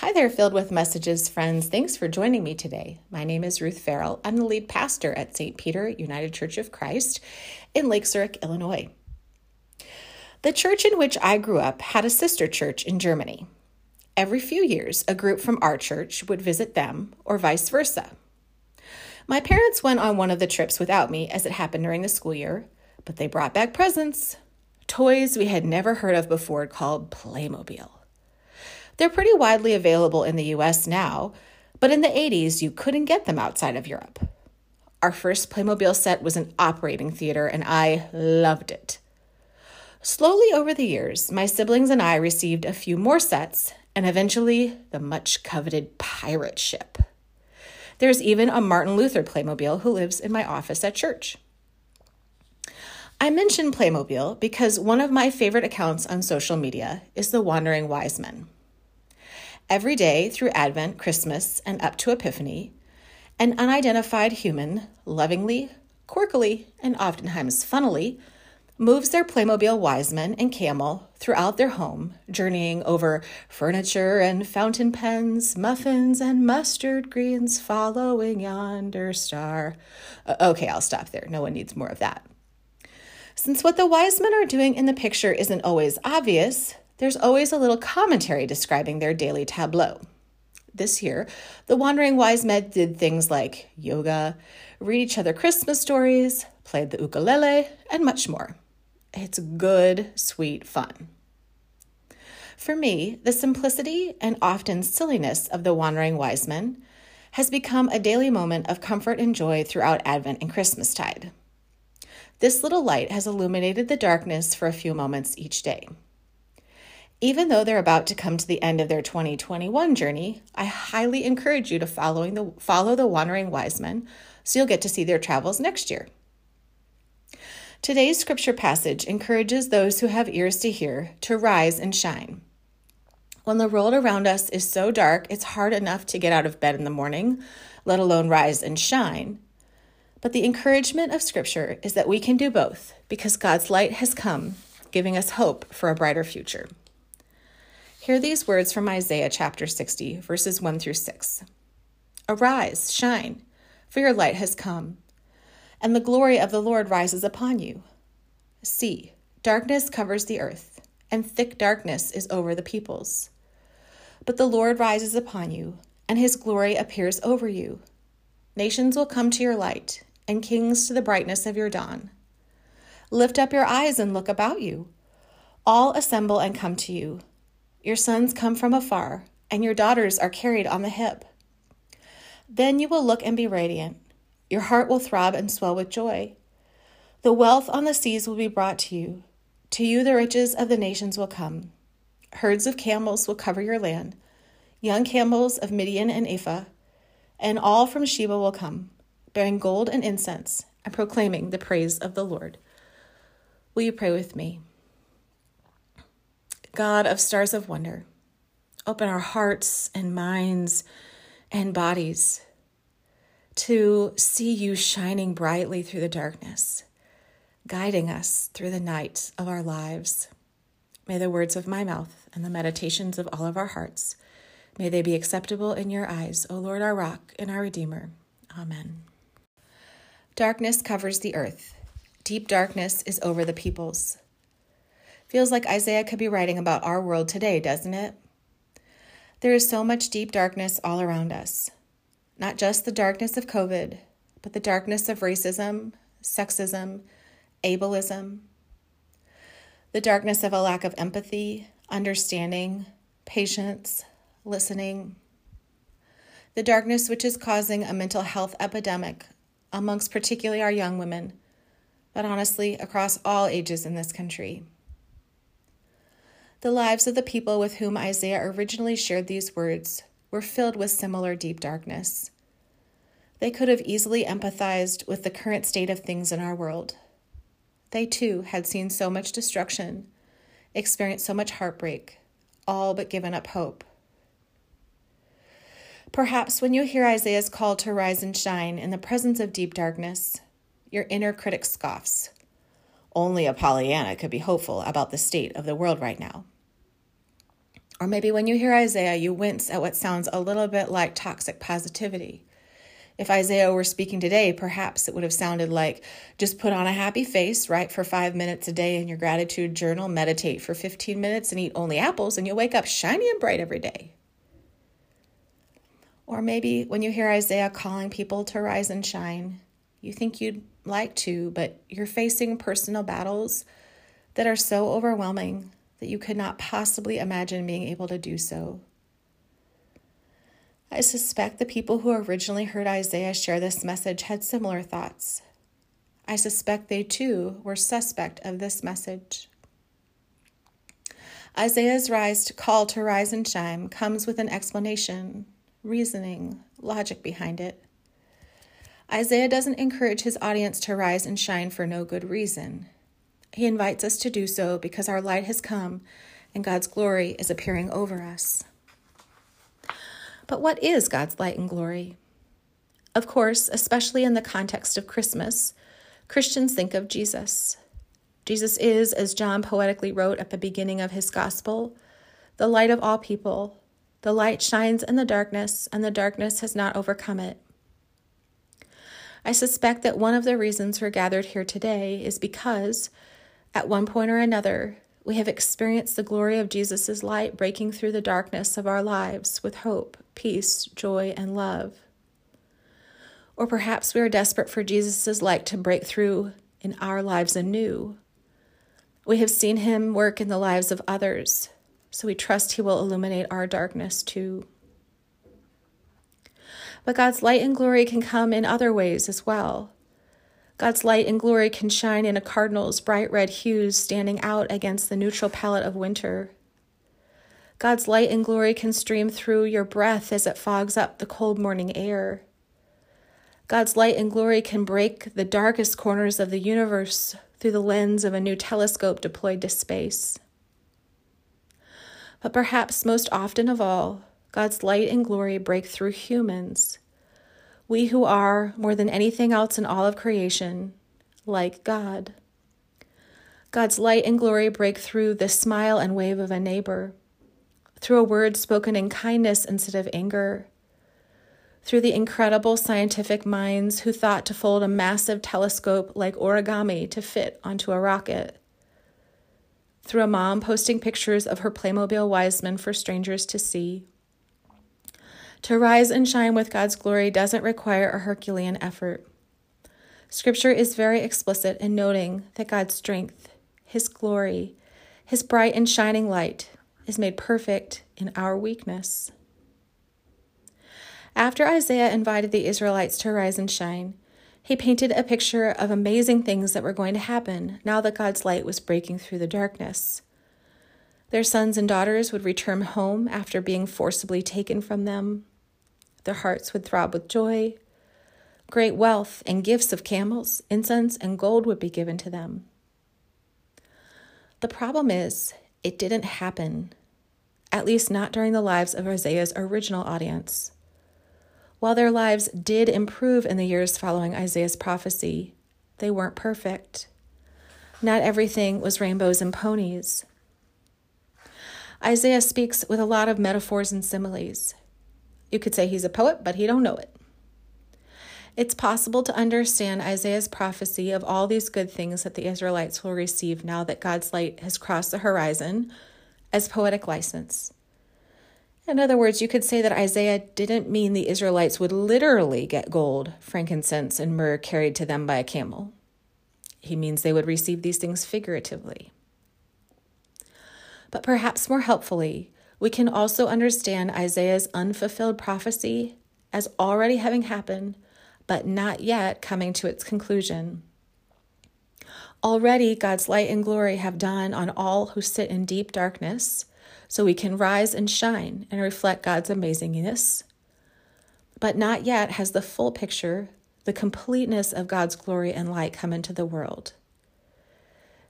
Hi there, filled with messages, friends. Thanks for joining me today. My name is Ruth Farrell. I'm the lead pastor at St. Peter United Church of Christ in Lake Zurich, Illinois. The church in which I grew up had a sister church in Germany. Every few years, a group from our church would visit them, or vice versa. My parents went on one of the trips without me, as it happened during the school year, but they brought back presents toys we had never heard of before called Playmobil. They're pretty widely available in the US now, but in the 80s you couldn't get them outside of Europe. Our first Playmobil set was an operating theater, and I loved it. Slowly over the years, my siblings and I received a few more sets, and eventually the much coveted pirate ship. There's even a Martin Luther Playmobil who lives in my office at church. I mention Playmobil because one of my favorite accounts on social media is the Wandering Wise Men. Every day through Advent, Christmas, and up to Epiphany, an unidentified human lovingly, quirkily, and oftentimes funnily moves their Playmobil wise men and camel throughout their home, journeying over furniture and fountain pens, muffins and mustard greens, following yonder star. Okay, I'll stop there. No one needs more of that. Since what the wise men are doing in the picture isn't always obvious, there's always a little commentary describing their daily tableau. This year, the wandering wise men did things like yoga, read each other Christmas stories, played the ukulele, and much more. It's good, sweet fun. For me, the simplicity and often silliness of the wandering wise men has become a daily moment of comfort and joy throughout Advent and Christmastide. This little light has illuminated the darkness for a few moments each day. Even though they're about to come to the end of their 2021 journey, I highly encourage you to following the, follow the Wandering Wise Men so you'll get to see their travels next year. Today's scripture passage encourages those who have ears to hear to rise and shine. When the world around us is so dark, it's hard enough to get out of bed in the morning, let alone rise and shine. But the encouragement of Scripture is that we can do both because God's light has come, giving us hope for a brighter future. Hear these words from Isaiah chapter 60, verses 1 through 6. Arise, shine, for your light has come, and the glory of the Lord rises upon you. See, darkness covers the earth, and thick darkness is over the peoples. But the Lord rises upon you, and his glory appears over you. Nations will come to your light and kings to the brightness of your dawn. Lift up your eyes and look about you. All assemble and come to you. Your sons come from afar, and your daughters are carried on the hip. Then you will look and be radiant. Your heart will throb and swell with joy. The wealth on the seas will be brought to you. To you, the riches of the nations will come. Herds of camels will cover your land, young camels of Midian and Ephah, and all from Sheba will come bearing gold and incense, and proclaiming the praise of the Lord. Will you pray with me? God of stars of wonder, open our hearts and minds and bodies to see you shining brightly through the darkness, guiding us through the night of our lives. May the words of my mouth and the meditations of all of our hearts, may they be acceptable in your eyes, O Lord, our rock and our redeemer. Amen. Darkness covers the earth. Deep darkness is over the peoples. Feels like Isaiah could be writing about our world today, doesn't it? There is so much deep darkness all around us. Not just the darkness of COVID, but the darkness of racism, sexism, ableism, the darkness of a lack of empathy, understanding, patience, listening, the darkness which is causing a mental health epidemic amongst particularly our young women, but honestly, across all ages in this country. The lives of the people with whom Isaiah originally shared these words were filled with similar deep darkness. They could have easily empathized with the current state of things in our world. They too had seen so much destruction, experienced so much heartbreak, all but given up hope. Perhaps when you hear Isaiah's call to rise and shine in the presence of deep darkness, your inner critic scoffs. Only a Pollyanna could be hopeful about the state of the world right now. Or maybe when you hear Isaiah, you wince at what sounds a little bit like toxic positivity. If Isaiah were speaking today, perhaps it would have sounded like just put on a happy face, write for five minutes a day in your gratitude journal, meditate for 15 minutes, and eat only apples, and you'll wake up shiny and bright every day. Or maybe when you hear Isaiah calling people to rise and shine, you think you'd like to, but you're facing personal battles that are so overwhelming that you could not possibly imagine being able to do so. I suspect the people who originally heard Isaiah share this message had similar thoughts. I suspect they too were suspect of this message. Isaiah's rise to call to rise and shine comes with an explanation, reasoning, logic behind it. Isaiah doesn't encourage his audience to rise and shine for no good reason. He invites us to do so because our light has come and God's glory is appearing over us. But what is God's light and glory? Of course, especially in the context of Christmas, Christians think of Jesus. Jesus is, as John poetically wrote at the beginning of his gospel, the light of all people. The light shines in the darkness, and the darkness has not overcome it. I suspect that one of the reasons we're gathered here today is because, at one point or another, we have experienced the glory of Jesus' light breaking through the darkness of our lives with hope, peace, joy, and love. Or perhaps we are desperate for Jesus' light to break through in our lives anew. We have seen him work in the lives of others, so we trust he will illuminate our darkness too. But God's light and glory can come in other ways as well. God's light and glory can shine in a cardinal's bright red hues standing out against the neutral palette of winter. God's light and glory can stream through your breath as it fogs up the cold morning air. God's light and glory can break the darkest corners of the universe through the lens of a new telescope deployed to space. But perhaps most often of all, God's light and glory break through humans we who are, more than anything else in all of creation, like God. God's light and glory break through the smile and wave of a neighbor, through a word spoken in kindness instead of anger, through the incredible scientific minds who thought to fold a massive telescope like origami to fit onto a rocket, through a mom posting pictures of her Playmobil Wiseman for strangers to see to rise and shine with God's glory doesn't require a Herculean effort. Scripture is very explicit in noting that God's strength, His glory, His bright and shining light is made perfect in our weakness. After Isaiah invited the Israelites to rise and shine, he painted a picture of amazing things that were going to happen now that God's light was breaking through the darkness. Their sons and daughters would return home after being forcibly taken from them. Their hearts would throb with joy. Great wealth and gifts of camels, incense, and gold would be given to them. The problem is, it didn't happen, at least not during the lives of Isaiah's original audience. While their lives did improve in the years following Isaiah's prophecy, they weren't perfect. Not everything was rainbows and ponies. Isaiah speaks with a lot of metaphors and similes. You could say he's a poet, but he don't know it. It's possible to understand Isaiah's prophecy of all these good things that the Israelites will receive now that God's light has crossed the horizon as poetic license. In other words, you could say that Isaiah didn't mean the Israelites would literally get gold, frankincense, and myrrh carried to them by a camel. He means they would receive these things figuratively. But perhaps more helpfully, we can also understand Isaiah's unfulfilled prophecy as already having happened, but not yet coming to its conclusion. Already, God's light and glory have dawned on all who sit in deep darkness, so we can rise and shine and reflect God's amazingness. But not yet has the full picture, the completeness of God's glory and light come into the world.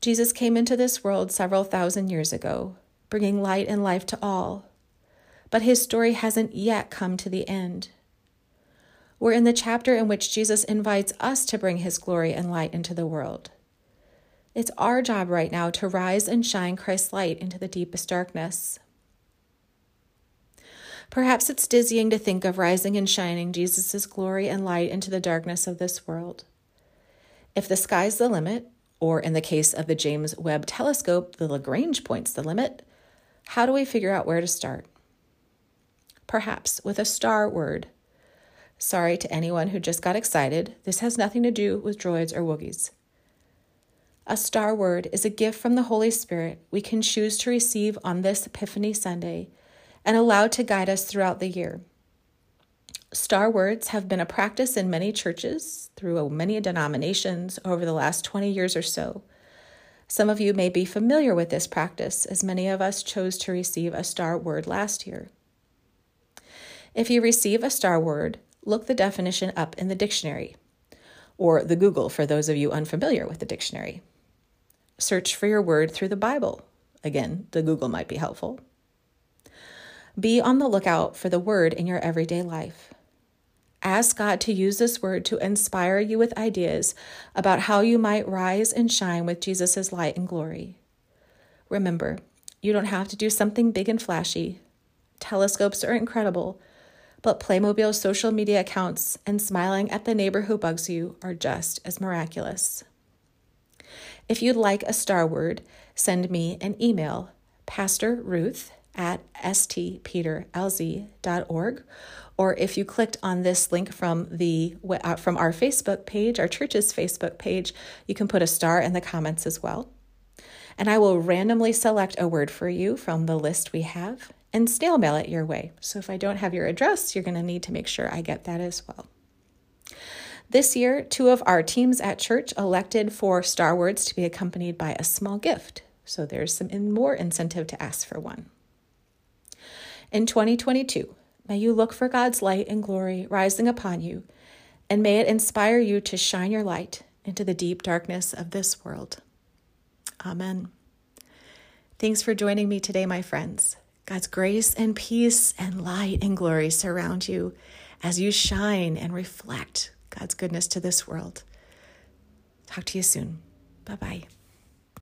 Jesus came into this world several thousand years ago bringing light and life to all. But his story hasn't yet come to the end. We're in the chapter in which Jesus invites us to bring his glory and light into the world. It's our job right now to rise and shine Christ's light into the deepest darkness. Perhaps it's dizzying to think of rising and shining Jesus' glory and light into the darkness of this world. If the sky's the limit, or in the case of the James Webb Telescope, the Lagrange point's the limit, how do we figure out where to start? Perhaps with a star word. Sorry to anyone who just got excited, this has nothing to do with droids or Wookiees. A star word is a gift from the Holy Spirit we can choose to receive on this Epiphany Sunday and allow to guide us throughout the year. Star words have been a practice in many churches through many denominations over the last 20 years or so. Some of you may be familiar with this practice, as many of us chose to receive a star word last year. If you receive a star word, look the definition up in the dictionary, or the Google for those of you unfamiliar with the dictionary. Search for your word through the Bible. Again, the Google might be helpful. Be on the lookout for the word in your everyday life. Ask God to use this word to inspire you with ideas about how you might rise and shine with Jesus' light and glory. Remember, you don't have to do something big and flashy. Telescopes are incredible, but Playmobil's social media accounts and smiling at the neighbor who bugs you are just as miraculous. If you'd like a star word, send me an email, Pastor Ruth at stpeterlz.org. Or if you clicked on this link from the uh, from our Facebook page, our church's Facebook page, you can put a star in the comments as well. And I will randomly select a word for you from the list we have and snail mail it your way. So if I don't have your address, you're going to need to make sure I get that as well. This year, two of our teams at church elected for Star Words to be accompanied by a small gift. So there's some more incentive to ask for one. In 2022, may you look for God's light and glory rising upon you, and may it inspire you to shine your light into the deep darkness of this world. Amen. Thanks for joining me today, my friends. God's grace and peace and light and glory surround you as you shine and reflect God's goodness to this world. Talk to you soon. Bye bye.